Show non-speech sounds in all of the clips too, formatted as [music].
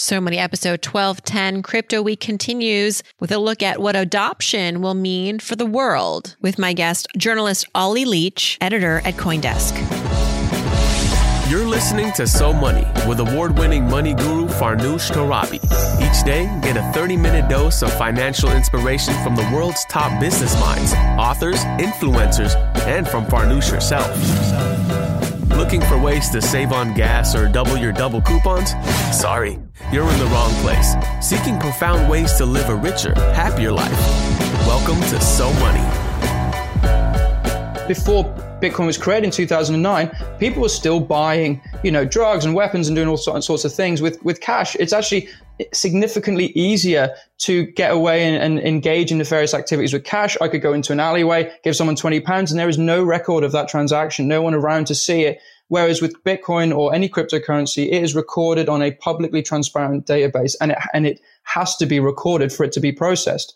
So Money episode 1210 Crypto Week continues with a look at what adoption will mean for the world with my guest, journalist Ollie Leach, editor at Coindesk. You're listening to So Money with award winning money guru Farnoosh Torabi. Each day, get a 30 minute dose of financial inspiration from the world's top business minds, authors, influencers, and from Farnoosh herself. Looking for ways to save on gas or double your double coupons? Sorry, you're in the wrong place. Seeking profound ways to live a richer, happier life. Welcome to So Money. Before Bitcoin was created in 2009, people were still buying, you know, drugs and weapons and doing all sorts of things with, with cash. It's actually significantly easier to get away and, and, engage in nefarious activities with cash. I could go into an alleyway, give someone 20 pounds, and there is no record of that transaction, no one around to see it. Whereas with Bitcoin or any cryptocurrency, it is recorded on a publicly transparent database and it, and it has to be recorded for it to be processed.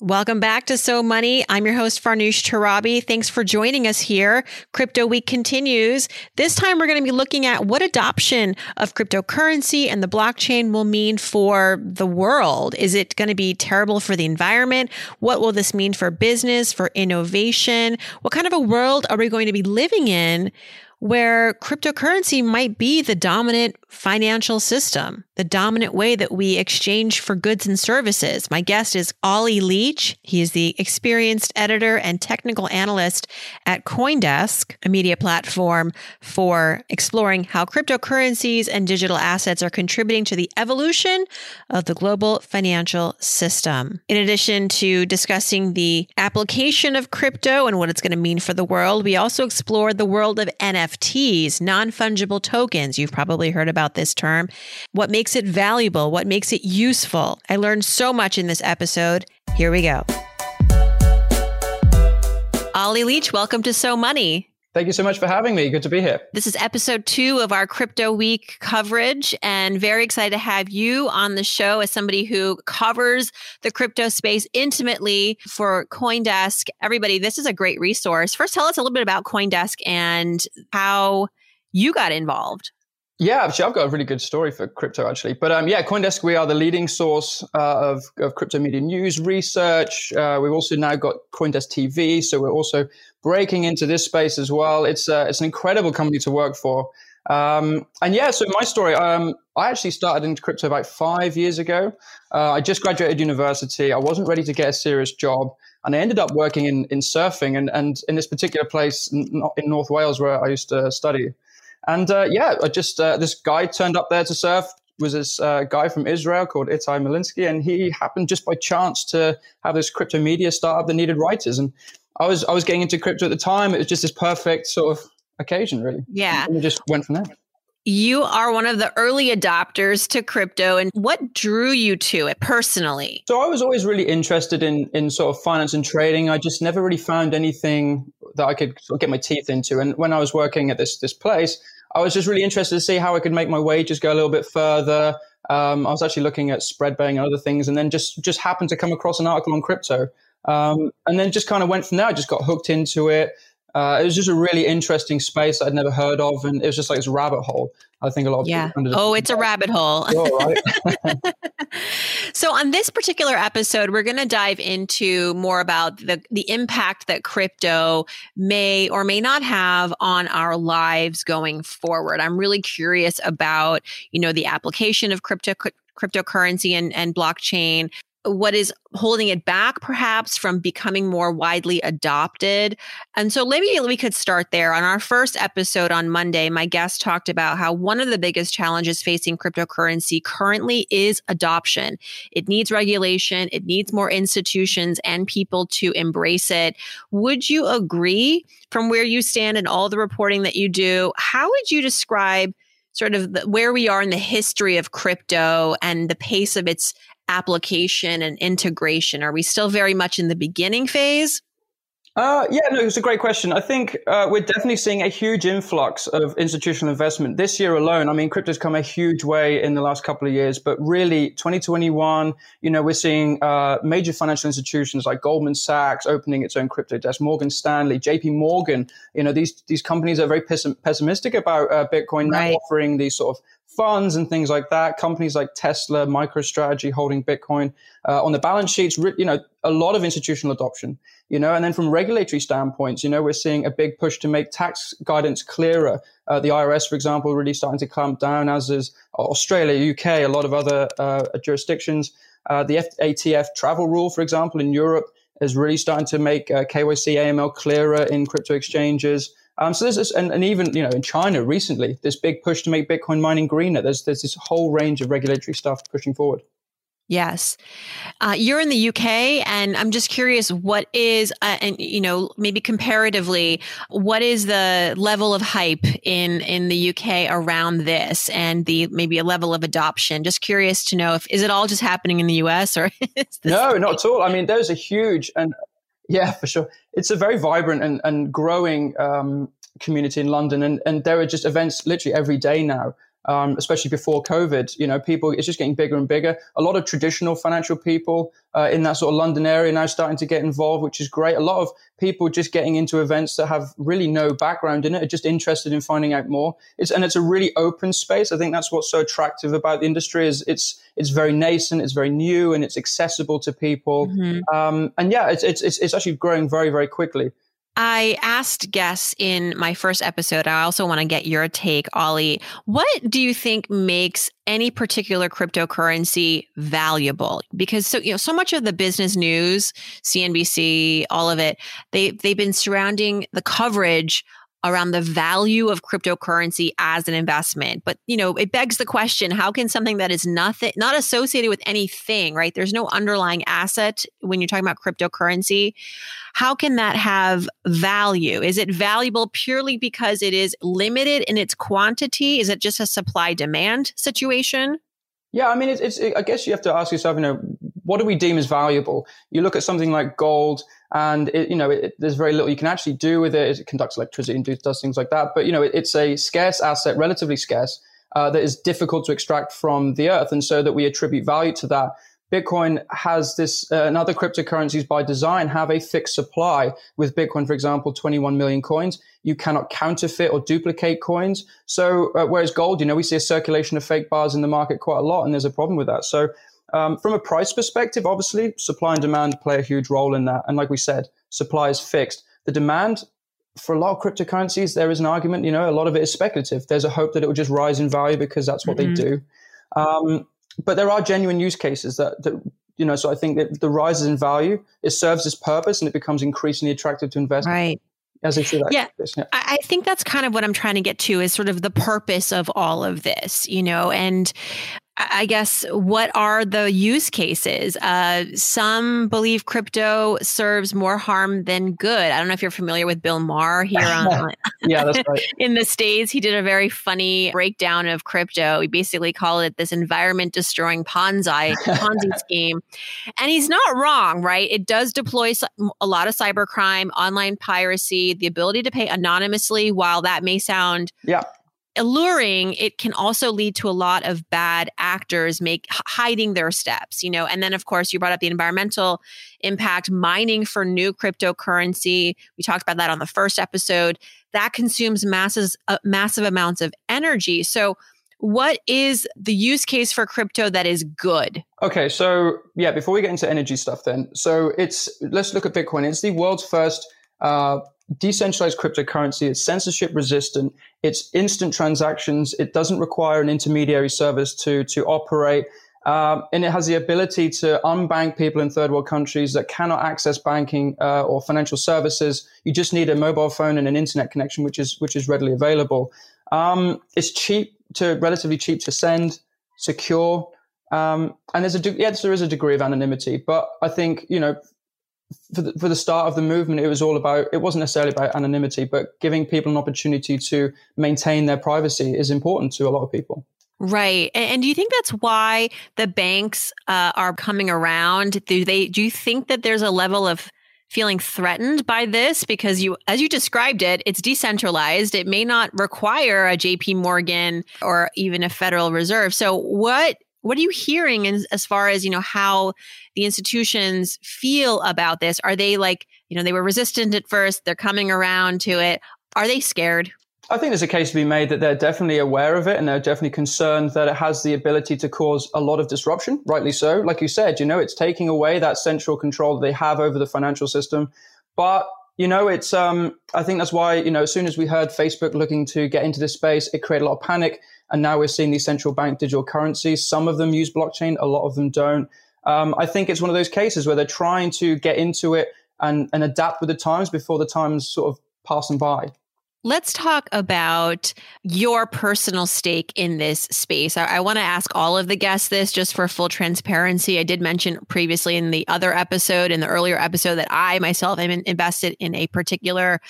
Welcome back to So Money. I'm your host, Farnoosh Torabi. Thanks for joining us here. Crypto Week continues. This time, we're going to be looking at what adoption of cryptocurrency and the blockchain will mean for the world. Is it going to be terrible for the environment? What will this mean for business, for innovation? What kind of a world are we going to be living in where cryptocurrency might be the dominant financial system, the dominant way that we exchange for goods and services. My guest is Ollie Leach. He is the experienced editor and technical analyst at Coindesk, a media platform for exploring how cryptocurrencies and digital assets are contributing to the evolution of the global financial system. In addition to discussing the application of crypto and what it's going to mean for the world, we also explored the world of NFTs non fungible tokens. You've probably heard about this term. What makes it valuable? What makes it useful? I learned so much in this episode. Here we go. Ollie Leach, welcome to So Money. Thank you so much for having me. Good to be here. This is episode two of our Crypto Week coverage, and very excited to have you on the show as somebody who covers the crypto space intimately for Coindesk. Everybody, this is a great resource. First, tell us a little bit about Coindesk and how you got involved. Yeah, actually, I've got a really good story for crypto, actually. But um, yeah, CoinDesk, we are the leading source uh, of, of crypto media news research. Uh, we've also now got CoinDesk TV, so we're also breaking into this space as well. It's uh, it's an incredible company to work for. Um, and yeah, so my story, um, I actually started into crypto about five years ago. Uh, I just graduated university. I wasn't ready to get a serious job. And I ended up working in, in surfing and, and in this particular place in, in North Wales where I used to study. And uh, yeah, I just uh, this guy turned up there to surf. Was this uh, guy from Israel called Itai Malinsky, and he happened just by chance to have this crypto media startup that needed writers. And I was I was getting into crypto at the time. It was just this perfect sort of occasion, really. Yeah, and we just went from there. You are one of the early adopters to crypto, and what drew you to it personally? So I was always really interested in in sort of finance and trading. I just never really found anything that I could sort of get my teeth into. And when I was working at this this place, I was just really interested to see how I could make my wages go a little bit further. Um, I was actually looking at spread betting and other things, and then just just happened to come across an article on crypto, um, and then just kind of went from there. I just got hooked into it. Uh, it was just a really interesting space I'd never heard of, and it was just like this rabbit hole. I think a lot of yeah. Oh, it's a rabbit hole. [laughs] so on this particular episode, we're going to dive into more about the the impact that crypto may or may not have on our lives going forward. I'm really curious about you know the application of crypto cryptocurrency and, and blockchain what is holding it back perhaps from becoming more widely adopted. And so maybe we could start there. On our first episode on Monday, my guest talked about how one of the biggest challenges facing cryptocurrency currently is adoption. It needs regulation, it needs more institutions and people to embrace it. Would you agree from where you stand and all the reporting that you do? How would you describe sort of the, where we are in the history of crypto and the pace of its application and integration? Are we still very much in the beginning phase? Uh, yeah, no, it's a great question. I think uh, we're definitely seeing a huge influx of institutional investment this year alone. I mean, crypto's come a huge way in the last couple of years, but really 2021, you know, we're seeing uh, major financial institutions like Goldman Sachs opening its own crypto desk, Morgan Stanley, JP Morgan. You know, these these companies are very pessimistic about uh, Bitcoin right. now offering these sort of funds and things like that. Companies like Tesla, MicroStrategy holding Bitcoin uh, on the balance sheets. You know, a lot of institutional adoption. You know, and then from regulatory standpoints, you know, we're seeing a big push to make tax guidance clearer. Uh, the IRS, for example, really starting to clamp down, as is Australia, UK, a lot of other uh, jurisdictions. Uh, the FATF travel rule, for example, in Europe is really starting to make uh, KYC AML clearer in crypto exchanges. Um, so there's this, and, and even you know in China recently, this big push to make Bitcoin mining greener. There's there's this whole range of regulatory stuff pushing forward. Yes. Uh, you're in the UK, and I'm just curious what is, uh, and you know, maybe comparatively, what is the level of hype in in the UK around this, and the maybe a level of adoption? Just curious to know if is it all just happening in the US or [laughs] no, not at all. I mean, there's a huge and yeah, for sure, it's a very vibrant and and growing um, community in London, and and there are just events literally every day now um, especially before COVID. You know, people, it's just getting bigger and bigger. A lot of traditional financial people uh, in that sort of London area now starting to get involved, which is great. A lot of people just getting into events that have really no background in it, are just interested in finding out more. It's, and it's a really open space. I think that's what's so attractive about the industry is it's, it's very nascent, it's very new, and it's accessible to people. Mm-hmm. Um, and yeah, it's, it's, it's actually growing very, very quickly. I asked guests in my first episode, I also want to get your take, Ollie. What do you think makes any particular cryptocurrency valuable? Because so you know, so much of the business news, CNBC, all of it, they they've been surrounding the coverage around the value of cryptocurrency as an investment. But, you know, it begs the question, how can something that is nothing not associated with anything, right? There's no underlying asset when you're talking about cryptocurrency. How can that have value? Is it valuable purely because it is limited in its quantity? Is it just a supply demand situation? Yeah, I mean, it's, it's, I guess you have to ask yourself, you know, what do we deem as valuable? You look at something like gold, and it, you know, it, there's very little you can actually do with it. It conducts electricity and do, does things like that. But you know, it, it's a scarce asset, relatively scarce, uh, that is difficult to extract from the earth, and so that we attribute value to that. Bitcoin has this, uh, and other cryptocurrencies by design have a fixed supply. With Bitcoin, for example, 21 million coins. You cannot counterfeit or duplicate coins. So, uh, whereas gold, you know, we see a circulation of fake bars in the market quite a lot, and there's a problem with that. So, um, from a price perspective, obviously, supply and demand play a huge role in that. And like we said, supply is fixed. The demand for a lot of cryptocurrencies, there is an argument, you know, a lot of it is speculative. There's a hope that it will just rise in value because that's what mm-hmm. they do. Um, but there are genuine use cases that, that you know, so I think that the rises in value, it serves its purpose and it becomes increasingly attractive to invest. Right as I see that. Yeah. yeah. I think that's kind of what I'm trying to get to is sort of the purpose of all of this, you know, and I guess what are the use cases? Uh, some believe crypto serves more harm than good. I don't know if you're familiar with Bill Maher here on [laughs] yeah, that's right. [laughs] in the states. He did a very funny breakdown of crypto. He basically called it this environment destroying Ponzi [laughs] Ponzi scheme, and he's not wrong, right? It does deploy a lot of cybercrime, online piracy, the ability to pay anonymously. While that may sound yeah alluring, it can also lead to a lot of bad actors make hiding their steps, you know. And then of course you brought up the environmental impact mining for new cryptocurrency. We talked about that on the first episode. That consumes masses uh, massive amounts of energy. So what is the use case for crypto that is good? Okay, so yeah, before we get into energy stuff then. So it's let's look at Bitcoin. It's the world's first uh, decentralized cryptocurrency. It's censorship resistant. It's instant transactions. It doesn't require an intermediary service to, to operate. Um, and it has the ability to unbank people in third world countries that cannot access banking uh, or financial services. You just need a mobile phone and an internet connection, which is which is readily available. Um, it's cheap to relatively cheap to send, secure, um, and there's a de- yes, there is a degree of anonymity. But I think you know for the, for the start of the movement, it was all about, it wasn't necessarily about anonymity, but giving people an opportunity to maintain their privacy is important to a lot of people. Right. And, do you think that's why the banks uh, are coming around? Do they, do you think that there's a level of feeling threatened by this because you as you described it it's decentralized it may not require a JP Morgan or even a Federal Reserve so what what are you hearing in, as far as you know how the institutions feel about this are they like you know they were resistant at first they're coming around to it are they scared I think there's a case to be made that they're definitely aware of it and they're definitely concerned that it has the ability to cause a lot of disruption, rightly so. Like you said, you know, it's taking away that central control that they have over the financial system. But, you know, it's, um, I think that's why, you know, as soon as we heard Facebook looking to get into this space, it created a lot of panic. And now we're seeing these central bank digital currencies. Some of them use blockchain, a lot of them don't. Um, I think it's one of those cases where they're trying to get into it and, and adapt with the times before the times sort of pass them by. Let's talk about your personal stake in this space. I, I want to ask all of the guests this just for full transparency. I did mention previously in the other episode, in the earlier episode, that I myself am invested in a particular,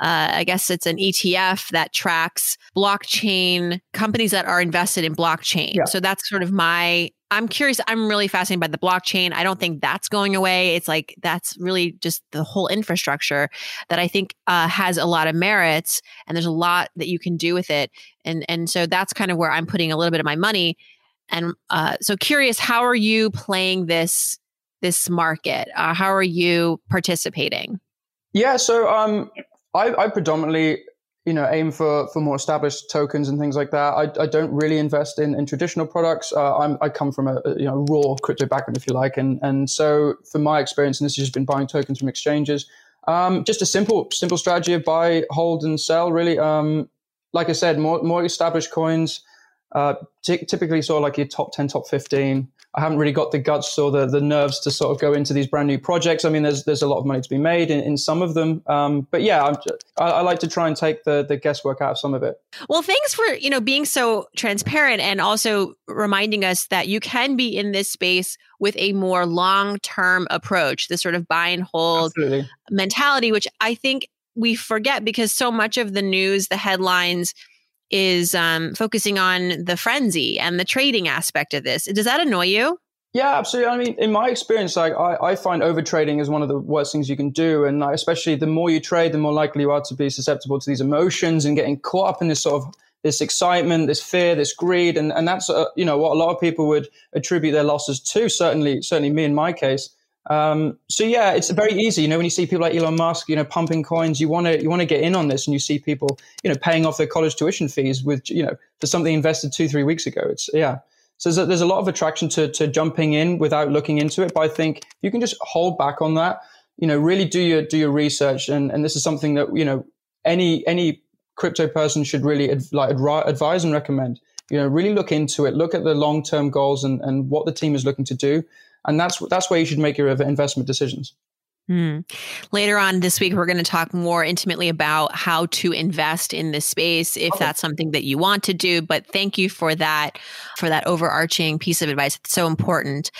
uh, I guess it's an ETF that tracks blockchain companies that are invested in blockchain. Yeah. So that's sort of my I'm curious. I'm really fascinated by the blockchain. I don't think that's going away. It's like that's really just the whole infrastructure that I think uh, has a lot of merits, and there's a lot that you can do with it. And and so that's kind of where I'm putting a little bit of my money. And uh, so curious, how are you playing this this market? Uh, how are you participating? Yeah, so um, I, I predominantly you know aim for for more established tokens and things like that. I, I don't really invest in, in traditional products. Uh, I'm, I come from a, a, you know raw crypto background, if you like, and and so from my experience, and this has just been buying tokens from exchanges. Um, just a simple simple strategy of buy, hold, and sell. Really, um, like I said, more more established coins. Uh, t- typically, sort of like your top ten, top fifteen. I haven't really got the guts or the, the nerves to sort of go into these brand new projects. I mean, there's there's a lot of money to be made in, in some of them, um, but yeah, I, I like to try and take the the guesswork out of some of it. Well, thanks for you know being so transparent and also reminding us that you can be in this space with a more long term approach, this sort of buy and hold Absolutely. mentality, which I think we forget because so much of the news, the headlines is um, focusing on the frenzy and the trading aspect of this. Does that annoy you? Yeah, absolutely. I mean, in my experience, like I, I find overtrading is one of the worst things you can do, and like, especially the more you trade, the more likely you are to be susceptible to these emotions and getting caught up in this sort of this excitement, this fear, this greed, and and that's uh, you know what a lot of people would attribute their losses to. Certainly, certainly me in my case. Um, so yeah, it's very easy. You know, when you see people like Elon Musk, you know, pumping coins, you want to you want to get in on this, and you see people, you know, paying off their college tuition fees with you know for something invested two three weeks ago. It's yeah. So there's a, there's a lot of attraction to to jumping in without looking into it. But I think you can just hold back on that. You know, really do your do your research, and and this is something that you know any any crypto person should really adv- like advise and recommend. You know, really look into it. Look at the long term goals and and what the team is looking to do and that's that's where you should make your investment decisions. Hmm. Later on this week, we're going to talk more intimately about how to invest in this space if okay. that's something that you want to do. But thank you for that, for that overarching piece of advice. It's so important.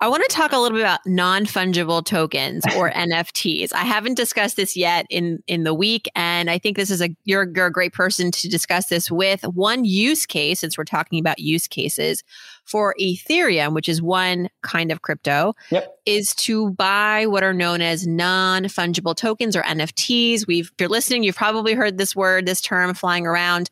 I want to talk a little bit about non-fungible tokens or [laughs] NFTs. I haven't discussed this yet in in the week and I think this is a you're, you're a great person to discuss this with. One use case since we're talking about use cases for Ethereum, which is one kind of crypto, yep. is to buy what are known as non-fungible tokens or NFTs. We've if you're listening, you've probably heard this word, this term flying around.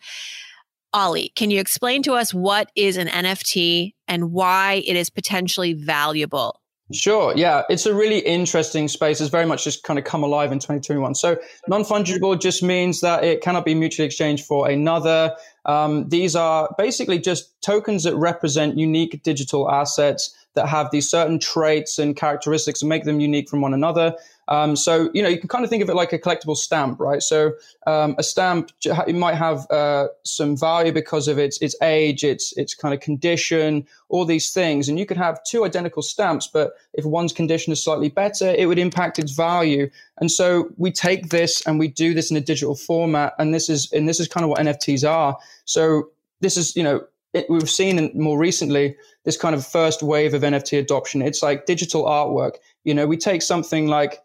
Ollie, can you explain to us what is an NFT and why it is potentially valuable? Sure. Yeah. It's a really interesting space. It's very much just kind of come alive in 2021. So non fungible just means that it cannot be mutually exchanged for another. Um, these are basically just tokens that represent unique digital assets that have these certain traits and characteristics and make them unique from one another. Um, so, you know, you can kind of think of it like a collectible stamp, right? So, um, a stamp it might have uh, some value because of its its age, its its kind of condition, all these things, and you could have two identical stamps, but if one's condition is slightly better, it would impact its value. And so, we take this and we do this in a digital format, and this is and this is kind of what NFTs are. So, this is you know it, we've seen more recently this kind of first wave of NFT adoption. It's like digital artwork. You know, we take something like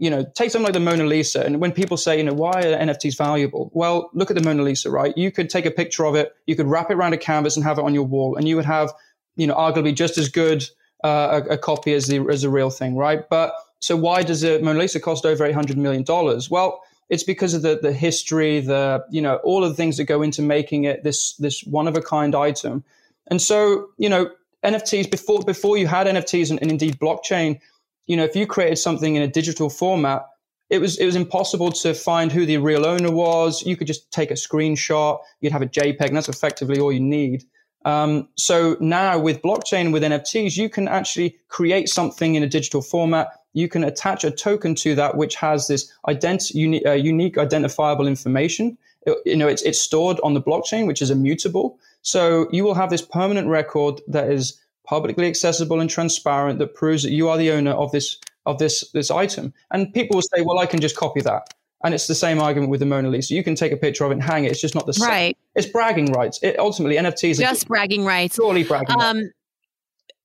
you know, take something like the Mona Lisa. And when people say, you know, why are NFTs valuable? Well, look at the Mona Lisa, right? You could take a picture of it, you could wrap it around a canvas and have it on your wall, and you would have, you know, arguably just as good uh, a, a, copy as the as the real thing, right? But so why does the Mona Lisa cost over eight hundred million dollars? Well, it's because of the the history, the you know, all of the things that go into making it this this one of a kind item. And so, you know, NFTs before before you had NFTs and, and indeed blockchain, you know, if you created something in a digital format, it was it was impossible to find who the real owner was. You could just take a screenshot, you'd have a JPEG, and that's effectively all you need. Um, so now with blockchain, with NFTs, you can actually create something in a digital format. You can attach a token to that, which has this ident- uni- uh, unique identifiable information. It, you know, it's, it's stored on the blockchain, which is immutable. So you will have this permanent record that is publicly accessible and transparent that proves that you are the owner of this of this this item. And people will say, "Well, I can just copy that." And it's the same argument with the Mona Lisa. You can take a picture of it and hang it. It's just not the same. Right. It's bragging rights. It, ultimately, NFTs just bragging rights. Purely bragging um, rights.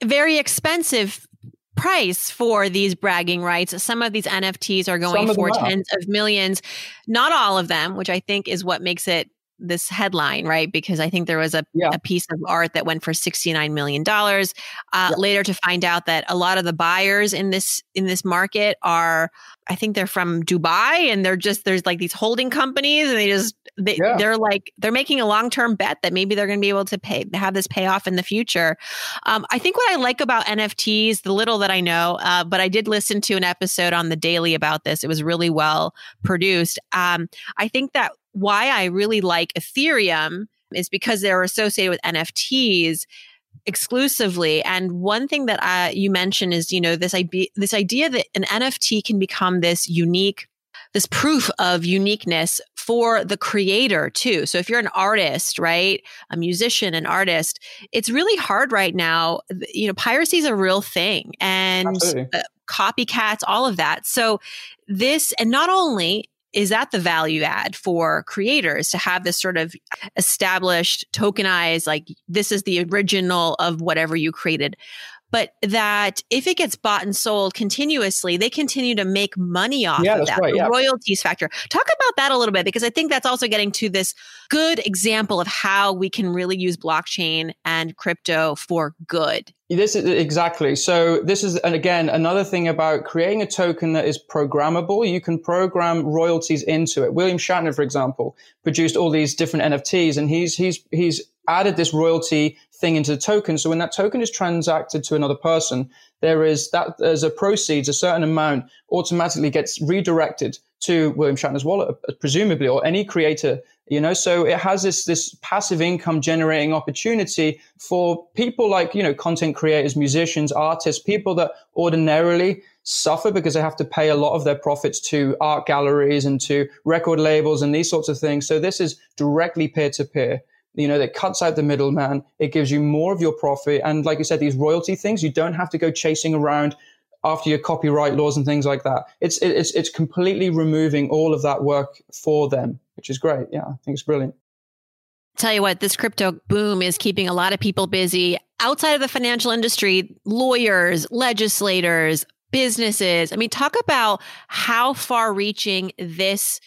Very expensive price for these bragging rights. Some of these NFTs are going for tens of millions. Not all of them, which I think is what makes it this headline, right? Because I think there was a, yeah. a piece of art that went for $69 million. Uh, yeah. Later to find out that a lot of the buyers in this in this market are, I think they're from Dubai and they're just, there's like these holding companies and they just, they, yeah. they're like, they're making a long-term bet that maybe they're going to be able to pay, have this pay off in the future. Um, I think what I like about NFTs, the little that I know, uh, but I did listen to an episode on the daily about this. It was really well produced. Um, I think that why I really like Ethereum is because they're associated with NFTs exclusively. And one thing that I, you mentioned is, you know, this idea, this idea that an NFT can become this unique, this proof of uniqueness for the creator too. So if you're an artist, right, a musician, an artist, it's really hard right now. You know, piracy is a real thing and uh, copycats, all of that. So this, and not only is that the value add for creators to have this sort of established tokenized like this is the original of whatever you created but that if it gets bought and sold continuously, they continue to make money off yeah, of that. Right, yeah. royalties factor. Talk about that a little bit because I think that's also getting to this good example of how we can really use blockchain and crypto for good. This is exactly. So this is, and again, another thing about creating a token that is programmable. You can program royalties into it. William Shatner, for example, produced all these different NFTs and he's, he's, he's added this royalty thing into the token. So when that token is transacted to another person, there is that as a proceeds, a certain amount automatically gets redirected to William Shatner's wallet, presumably, or any creator. You know, so it has this this passive income generating opportunity for people like you know content creators, musicians, artists, people that ordinarily suffer because they have to pay a lot of their profits to art galleries and to record labels and these sorts of things. So this is directly peer to peer you know, that cuts out the middleman. It gives you more of your profit. And like you said, these royalty things, you don't have to go chasing around after your copyright laws and things like that. It's, it's, it's completely removing all of that work for them, which is great. Yeah, I think it's brilliant. Tell you what, this crypto boom is keeping a lot of people busy outside of the financial industry, lawyers, legislators, businesses. I mean, talk about how far reaching this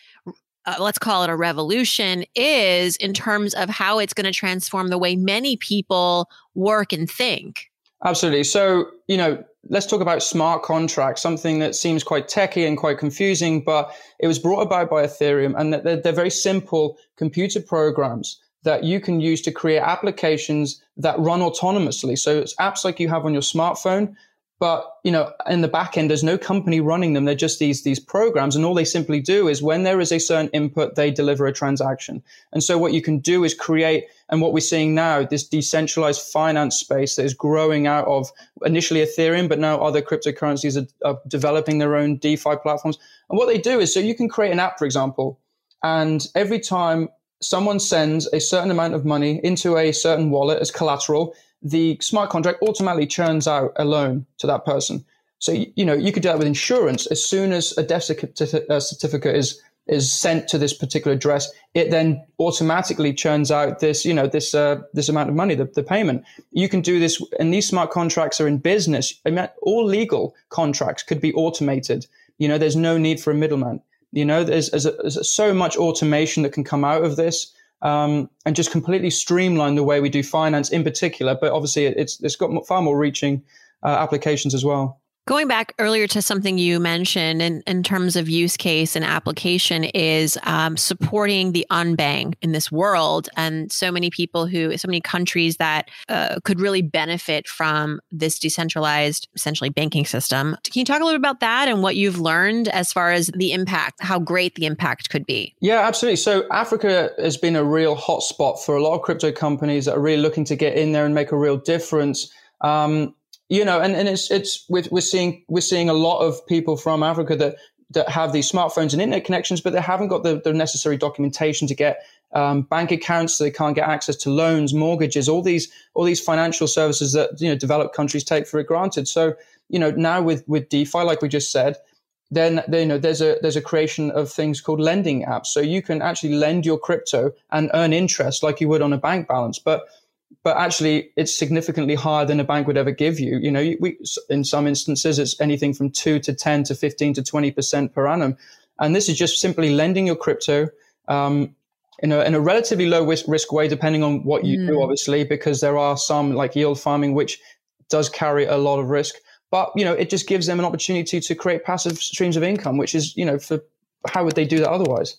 uh, let's call it a revolution is in terms of how it's going to transform the way many people work and think. Absolutely. So, you know, let's talk about smart contracts, something that seems quite techy and quite confusing, but it was brought about by Ethereum and they're, they're very simple computer programs that you can use to create applications that run autonomously. So it's apps like you have on your smartphone but you know, in the back end, there's no company running them. They're just these these programs, and all they simply do is when there is a certain input, they deliver a transaction. And so, what you can do is create, and what we're seeing now, this decentralized finance space that is growing out of initially Ethereum, but now other cryptocurrencies are, are developing their own DeFi platforms. And what they do is, so you can create an app, for example, and every time someone sends a certain amount of money into a certain wallet as collateral, the smart contract automatically churns out a loan to that person. So, you know, you could do that with insurance. As soon as a death uh, certificate is is sent to this particular address, it then automatically churns out this, you know, this uh, this amount of money, the, the payment. You can do this, and these smart contracts are in business. All legal contracts could be automated. You know, there's no need for a middleman. You know, there's, there's, a, there's so much automation that can come out of this um, and just completely streamline the way we do finance in particular. But obviously, it's it's got far more reaching uh, applications as well. Going back earlier to something you mentioned in, in terms of use case and application is um, supporting the unbanked in this world. And so many people who, so many countries that uh, could really benefit from this decentralized, essentially banking system. Can you talk a little bit about that and what you've learned as far as the impact, how great the impact could be? Yeah, absolutely. So Africa has been a real hotspot for a lot of crypto companies that are really looking to get in there and make a real difference. Um, you know, and, and it's it's we're, we're seeing we're seeing a lot of people from Africa that that have these smartphones and internet connections, but they haven't got the, the necessary documentation to get um, bank accounts, so they can't get access to loans, mortgages, all these all these financial services that you know developed countries take for granted. So you know now with with DeFi, like we just said, then you know there's a there's a creation of things called lending apps, so you can actually lend your crypto and earn interest like you would on a bank balance, but but actually it's significantly higher than a bank would ever give you. You know, we, in some instances, it's anything from two to 10 to 15 to 20% per annum. And this is just simply lending your crypto, um, in a, in a relatively low risk, risk way, depending on what you mm. do, obviously, because there are some like yield farming, which does carry a lot of risk. But, you know, it just gives them an opportunity to create passive streams of income, which is, you know, for how would they do that otherwise?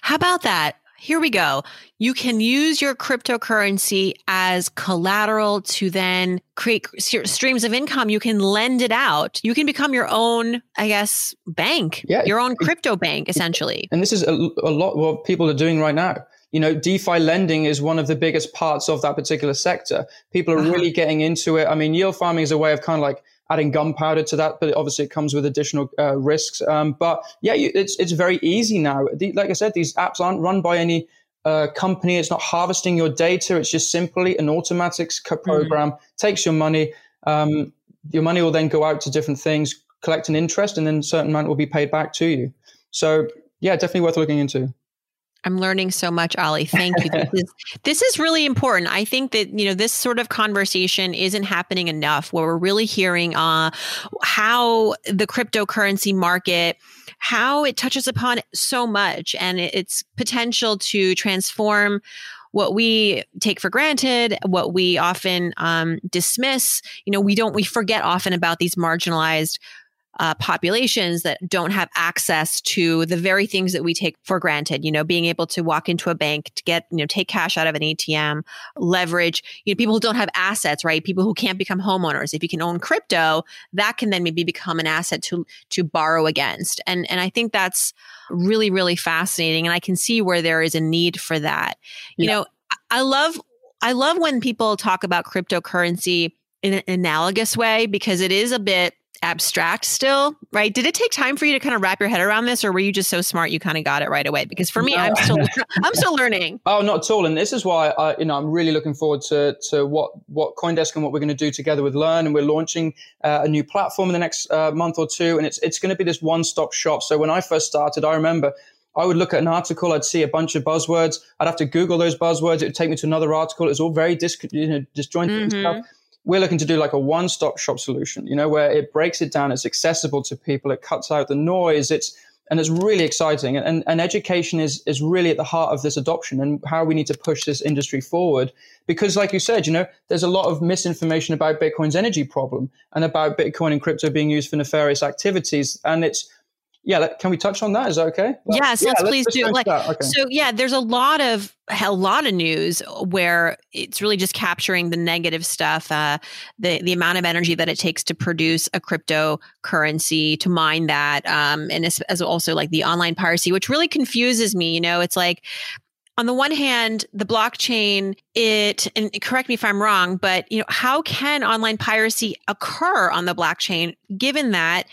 How about that? Here we go. You can use your cryptocurrency as collateral to then create streams of income. You can lend it out. You can become your own, I guess, bank, yeah. your own crypto bank, essentially. And this is a, a lot what people are doing right now you know, DeFi lending is one of the biggest parts of that particular sector. People are uh-huh. really getting into it. I mean, yield farming is a way of kind of like adding gunpowder to that, but obviously it comes with additional uh, risks. Um, but yeah, you, it's it's very easy now. The, like I said, these apps aren't run by any uh, company. It's not harvesting your data. It's just simply an automatic mm-hmm. program mm-hmm. takes your money. Um, your money will then go out to different things, collect an interest, and then a certain amount will be paid back to you. So yeah, definitely worth looking into. I'm learning so much, Ollie. Thank you. This is, [laughs] this is really important. I think that, you know, this sort of conversation isn't happening enough where we're really hearing uh, how the cryptocurrency market, how it touches upon so much and its potential to transform what we take for granted, what we often um, dismiss. You know, we don't, we forget often about these marginalized uh, populations that don't have access to the very things that we take for granted. You know, being able to walk into a bank to get, you know, take cash out of an ATM, leverage, you know, people who don't have assets, right? People who can't become homeowners. If you can own crypto, that can then maybe become an asset to to borrow against. And and I think that's really, really fascinating. And I can see where there is a need for that. You know, I love I love when people talk about cryptocurrency in an analogous way because it is a bit abstract still, right? Did it take time for you to kind of wrap your head around this, or were you just so smart you kind of got it right away? Because for me, no. I'm still [laughs] I'm still learning. Oh, not at all. And this is why I, you know, I'm really looking forward to to what what CoinDesk and what we're going to do together with Learn, and we're launching uh, a new platform in the next uh, month or two, and it's it's going to be this one stop shop. So when I first started, I remember. I would look at an article, I'd see a bunch of buzzwords, I'd have to Google those buzzwords, it would take me to another article. It was all very dis- you know, disjointed mm-hmm. stuff we're looking to do like a one-stop shop solution, you know, where it breaks it down, it's accessible to people, it cuts out the noise, it's and it's really exciting. And, and education is is really at the heart of this adoption and how we need to push this industry forward. Because, like you said, you know, there's a lot of misinformation about Bitcoin's energy problem and about Bitcoin and crypto being used for nefarious activities. And it's yeah, can we touch on that? Is that okay? Yes, yeah, let's, please do. Like, okay. so yeah, there's a lot of a lot of news where it's really just capturing the negative stuff, uh, the the amount of energy that it takes to produce a cryptocurrency, to mine that, um, and as, as also like the online piracy, which really confuses me. You know, it's like on the one hand, the blockchain, it, and correct me if I'm wrong, but you know, how can online piracy occur on the blockchain given that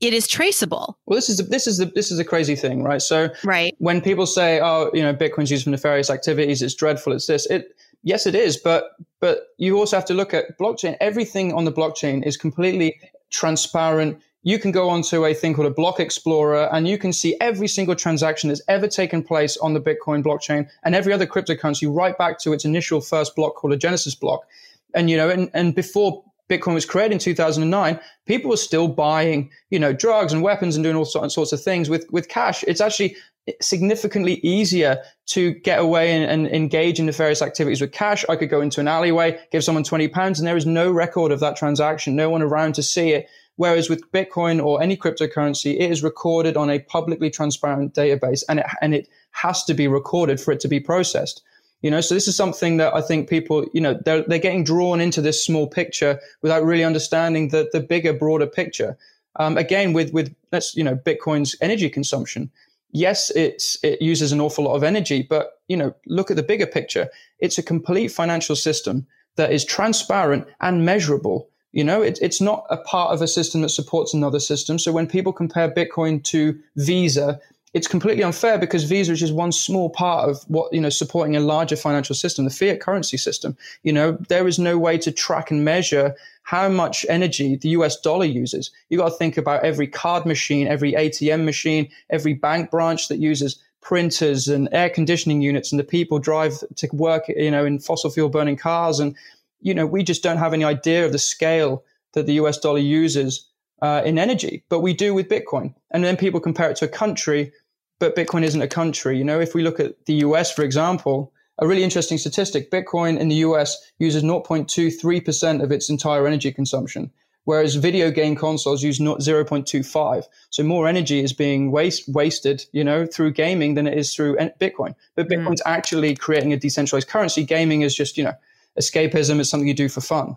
it is traceable. Well, this is this is the this is a crazy thing, right? So, right when people say, "Oh, you know, Bitcoin's used for nefarious activities," it's dreadful. It's this. It yes, it is, but but you also have to look at blockchain. Everything on the blockchain is completely transparent. You can go onto a thing called a block explorer and you can see every single transaction that's ever taken place on the Bitcoin blockchain and every other cryptocurrency right back to its initial first block called a Genesis block. And, you know, and, and before Bitcoin was created in 2009, people were still buying, you know, drugs and weapons and doing all sorts of things with, with cash. It's actually significantly easier to get away and, and, engage in nefarious activities with cash. I could go into an alleyway, give someone 20 pounds, and there is no record of that transaction, no one around to see it. Whereas with Bitcoin or any cryptocurrency, it is recorded on a publicly transparent database and it, and it has to be recorded for it to be processed. You know, so this is something that I think people, you know, they're, they're getting drawn into this small picture without really understanding the, the bigger, broader picture. Um, again, with, with, let's, you know, Bitcoin's energy consumption. Yes, it's, it uses an awful lot of energy, but, you know, look at the bigger picture. It's a complete financial system that is transparent and measurable. You know, it, it's not a part of a system that supports another system. So when people compare Bitcoin to Visa, it's completely unfair because Visa is just one small part of what, you know, supporting a larger financial system, the fiat currency system. You know, there is no way to track and measure how much energy the US dollar uses. You got to think about every card machine, every ATM machine, every bank branch that uses printers and air conditioning units and the people drive to work, you know, in fossil fuel burning cars. And, you know, we just don't have any idea of the scale that the US dollar uses uh, in energy, but we do with Bitcoin. And then people compare it to a country, but Bitcoin isn't a country. You know, if we look at the US, for example, a really interesting statistic Bitcoin in the US uses 0.23% of its entire energy consumption, whereas video game consoles use 0.25. So more energy is being waste, wasted, you know, through gaming than it is through Bitcoin. But mm. Bitcoin's mm. actually creating a decentralized currency. Gaming is just, you know, escapism. It's something you do for fun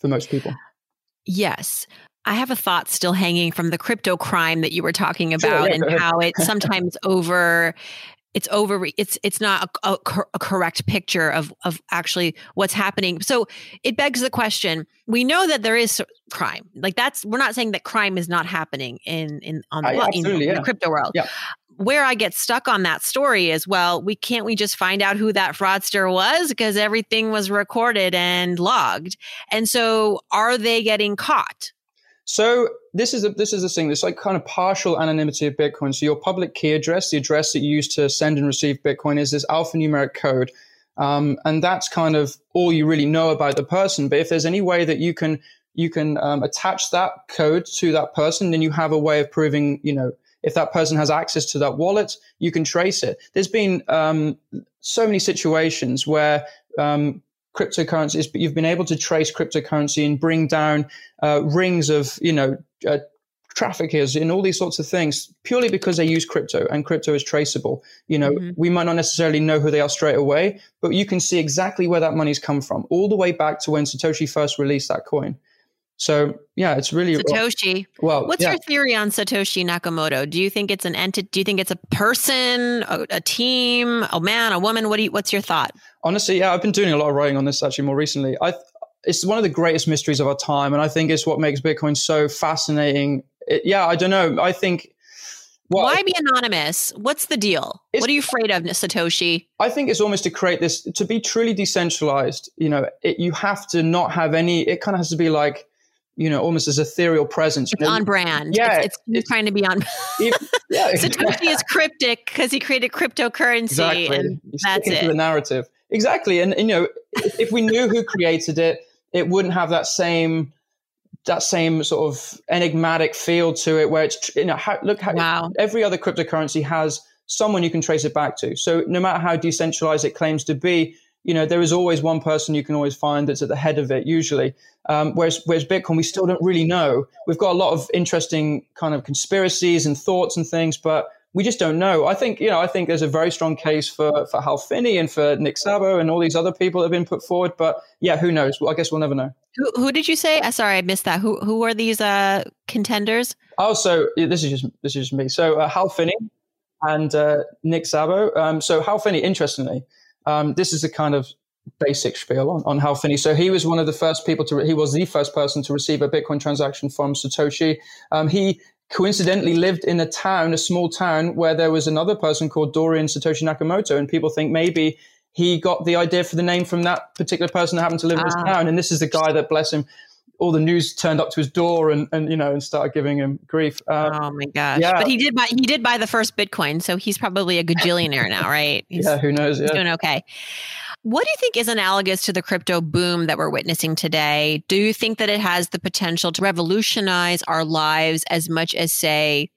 for most people. Yes. I have a thought still hanging from the crypto crime that you were talking about sure, and how it [laughs] sometimes over it's over it's it's not a, a, a, correct picture of of actually what's happening. So it begs the question we know that there is crime. Like that's we're not saying that crime is not happening in in on the, know, yeah. in the crypto world. Yeah. where i get stuck on that story is well we can't we just find out who that fraudster was? Because everything was recorded and logged. And so are they getting caught so this is a, this is the thing. This like kind of partial anonymity of Bitcoin. So your public key address, the address that you use to send and receive Bitcoin, is this alphanumeric code, um, and that's kind of all you really know about the person. But if there's any way that you can you can um, attach that code to that person, then you have a way of proving, you know, if that person has access to that wallet, you can trace it. There's been um, so many situations where um, cryptocurrencies, but you've been able to trace cryptocurrency and bring down uh, rings of, you know, uh, traffickers and all these sorts of things purely because they use crypto and crypto is traceable. You know, mm-hmm. we might not necessarily know who they are straight away, but you can see exactly where that money's come from, all the way back to when Satoshi first released that coin. So yeah, it's really Satoshi. Well, what's yeah. your theory on Satoshi Nakamoto? Do you think it's an entity? Do you think it's a person, a, a, team, a man, a woman? What do you, What's your thought? Honestly, yeah, I've been doing a lot of writing on this actually more recently. I, it's one of the greatest mysteries of our time, and I think it's what makes Bitcoin so fascinating. It, yeah, I don't know. I think. Well, Why be anonymous? What's the deal? What are you afraid of, Satoshi? I think it's almost to create this to be truly decentralized. You know, it, you have to not have any. It kind of has to be like you know, almost as ethereal presence. It's on brand. Yeah, it's, it's, it's trying to be on. [laughs] yeah, Satoshi is cryptic because he created cryptocurrency, exactly. and He's that's it. The narrative, exactly, and, and you know, if, if we knew who created it, it wouldn't have that same that same sort of enigmatic feel to it, where it's you know, how, look how wow. every other cryptocurrency has someone you can trace it back to. So no matter how decentralized it claims to be, you know, there is always one person you can always find that's at the head of it usually. Um, whereas, whereas Bitcoin, we still don't really know. We've got a lot of interesting kind of conspiracies and thoughts and things, but we just don't know. I think, you know, I think there's a very strong case for, for Hal Finney and for Nick Szabo and all these other people that have been put forward. But yeah, who knows? Well, I guess we'll never know. Who, who did you say? Uh, sorry, I missed that. Who who are these uh, contenders? Oh, so this is just this is just me. So uh, Hal Finney and uh, Nick Szabo. Um, so Hal Finney, interestingly, um, this is a kind of basic spiel on, on Hal Finney. So he was one of the first people to, he was the first person to receive a Bitcoin transaction from Satoshi. Um, he coincidentally lived in a town, a small town where there was another person called Dorian Satoshi Nakamoto. And people think maybe he got the idea for the name from that particular person that happened to live in this ah. town. And this is the guy that, bless him, all the news turned up to his door and, and you know and started giving him grief. Um, oh my gosh! Yeah. but he did buy he did buy the first Bitcoin, so he's probably a gajillionaire now, right? [laughs] He's, yeah, who knows? Yeah. He's doing okay. What do you think is analogous to the crypto boom that we're witnessing today? Do you think that it has the potential to revolutionize our lives as much as, say,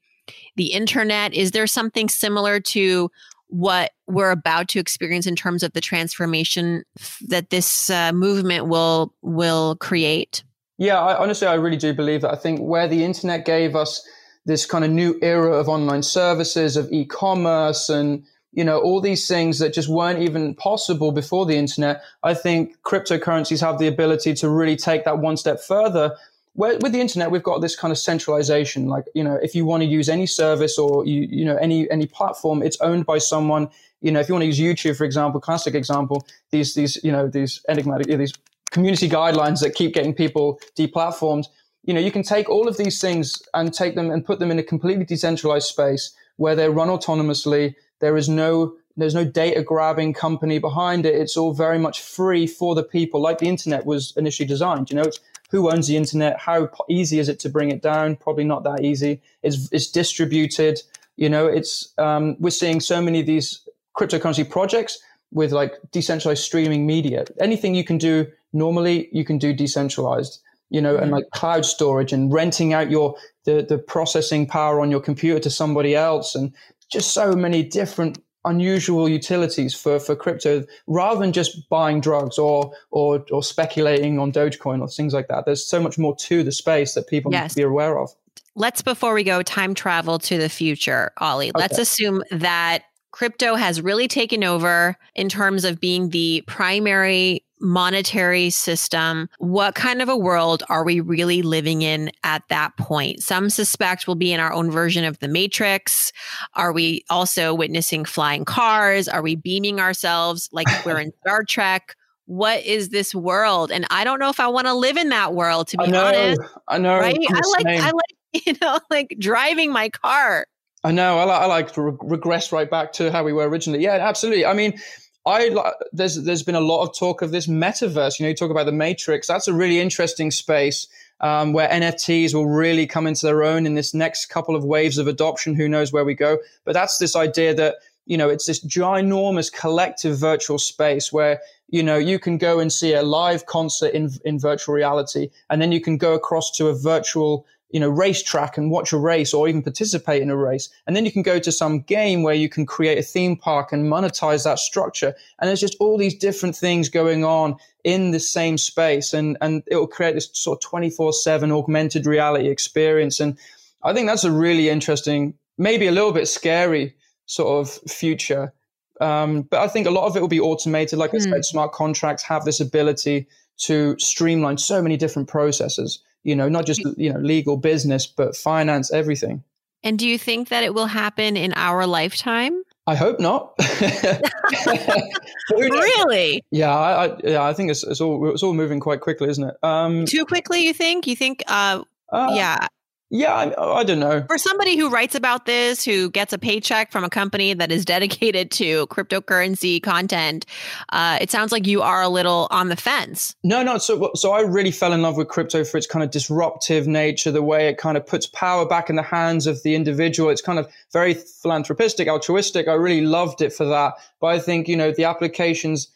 the internet? Is there something similar to what we're about to experience in terms of the transformation that this uh, movement will will create? Yeah, I, honestly, I really do believe that. I think where the internet gave us this kind of new era of online services, of e-commerce, and you know all these things that just weren't even possible before the internet. I think cryptocurrencies have the ability to really take that one step further. Where, with the internet, we've got this kind of centralization. Like you know, if you want to use any service or you you know any any platform, it's owned by someone. You know, if you want to use YouTube, for example, classic example, these these you know these enigmatic these community guidelines that keep getting people deplatformed. You know, you can take all of these things and take them and put them in a completely decentralized space where they're run autonomously. There is no there's no data grabbing company behind it. It's all very much free for the people, like the internet was initially designed. You know, it's who owns the internet? How easy is it to bring it down? Probably not that easy. It's it's distributed. You know, it's um, we're seeing so many of these cryptocurrency projects with like decentralized streaming media. Anything you can do normally, you can do decentralized. You know, mm-hmm. and like cloud storage and renting out your the the processing power on your computer to somebody else, and just so many different unusual utilities for, for crypto rather than just buying drugs or, or, or speculating on Dogecoin or things like that. There's so much more to the space that people yes. need to be aware of. Let's, before we go, time travel to the future, Ollie. Okay. Let's assume that crypto has really taken over in terms of being the primary monetary system. What kind of a world are we really living in at that point? Some suspect we'll be in our own version of the Matrix. Are we also witnessing flying cars? Are we beaming ourselves like [laughs] we're in Star Trek? What is this world? And I don't know if I want to live in that world, to be I know, honest. I know. Right? I like, I like, [laughs] you know, like driving my car. I know. I like, I like to re- regress right back to how we were originally. Yeah, absolutely. I mean, I there's there's been a lot of talk of this metaverse. You know, you talk about the Matrix. That's a really interesting space um, where NFTs will really come into their own in this next couple of waves of adoption. Who knows where we go? But that's this idea that you know it's this ginormous collective virtual space where you know you can go and see a live concert in in virtual reality, and then you can go across to a virtual you know, racetrack and watch a race or even participate in a race. And then you can go to some game where you can create a theme park and monetize that structure. And there's just all these different things going on in the same space. And, and it will create this sort of 24 seven augmented reality experience. And I think that's a really interesting, maybe a little bit scary sort of future. Um, but I think a lot of it will be automated. Like mm. I said, hmm. smart contracts have this ability to streamline so many different processes you know, not just, you know, legal business, but finance, everything. And do you think that it will happen in our lifetime? I hope not. [laughs] really? Yeah, I, I, yeah, I think it's, it's all it's all moving quite quickly, isn't it? Um, Too quickly, you think? You think? Uh, uh, yeah. Yeah, I, I, don't know. For somebody who writes about this, who gets a paycheck from a company that is [laughs] dedicated to cryptocurrency content, uh, it sounds like you are a little on the fence. No, no. So, so I really fell in love with crypto for its kind of disruptive nature, the way it kind of puts power back in the hands of the individual. It's kind of very philanthropistic, altruistic. I really loved it for that. But I think, you know, the applications,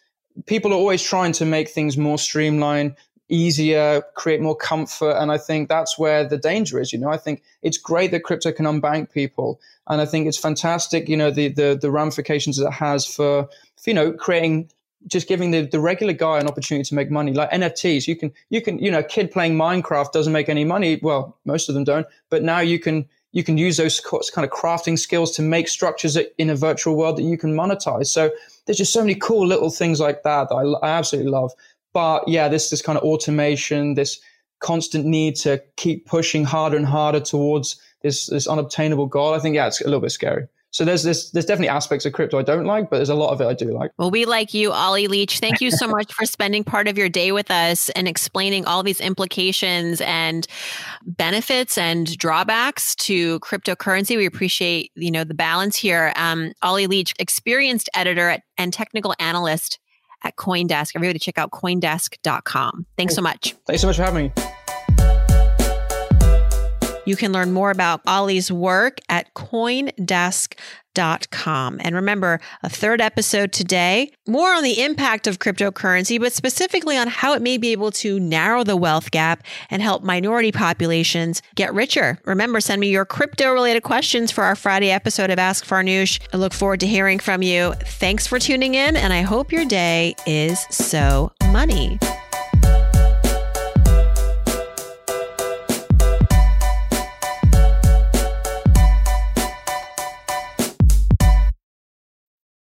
people are always trying to make things more streamlined easier, create more comfort. And I think that's where the danger is. You know, I think it's great that crypto can unbank people. And I think it's fantastic, you know, the, the, the ramifications that it has for, for, you know, creating just giving the, the regular guy an opportunity to make money like nfts you can you can you know a kid playing minecraft doesn't make any money well most of them don't but now you can you can use those kind of crafting skills to make structures in a virtual world that you can monetize so there's just so many cool little things like that that I, I absolutely love but yeah, this this kind of automation, this constant need to keep pushing harder and harder towards this this unobtainable goal. I think yeah, it's a little bit scary. So there's this there's definitely aspects of crypto I don't like, but there's a lot of it I do like. Well, we like you, Ollie Leech. Thank you so [laughs] much for spending part of your day with us and explaining all these implications and benefits and drawbacks to cryptocurrency. We appreciate you know the balance here. Um, Ollie Leech, experienced editor at, and technical analyst at Coindesk. Everybody check out coindesk.com. Thanks so much. Thanks so much for having me. You can learn more about Ollie's work at coindesk.com. And remember, a third episode today, more on the impact of cryptocurrency, but specifically on how it may be able to narrow the wealth gap and help minority populations get richer. Remember, send me your crypto related questions for our Friday episode of Ask Farnoosh. I look forward to hearing from you. Thanks for tuning in, and I hope your day is so money.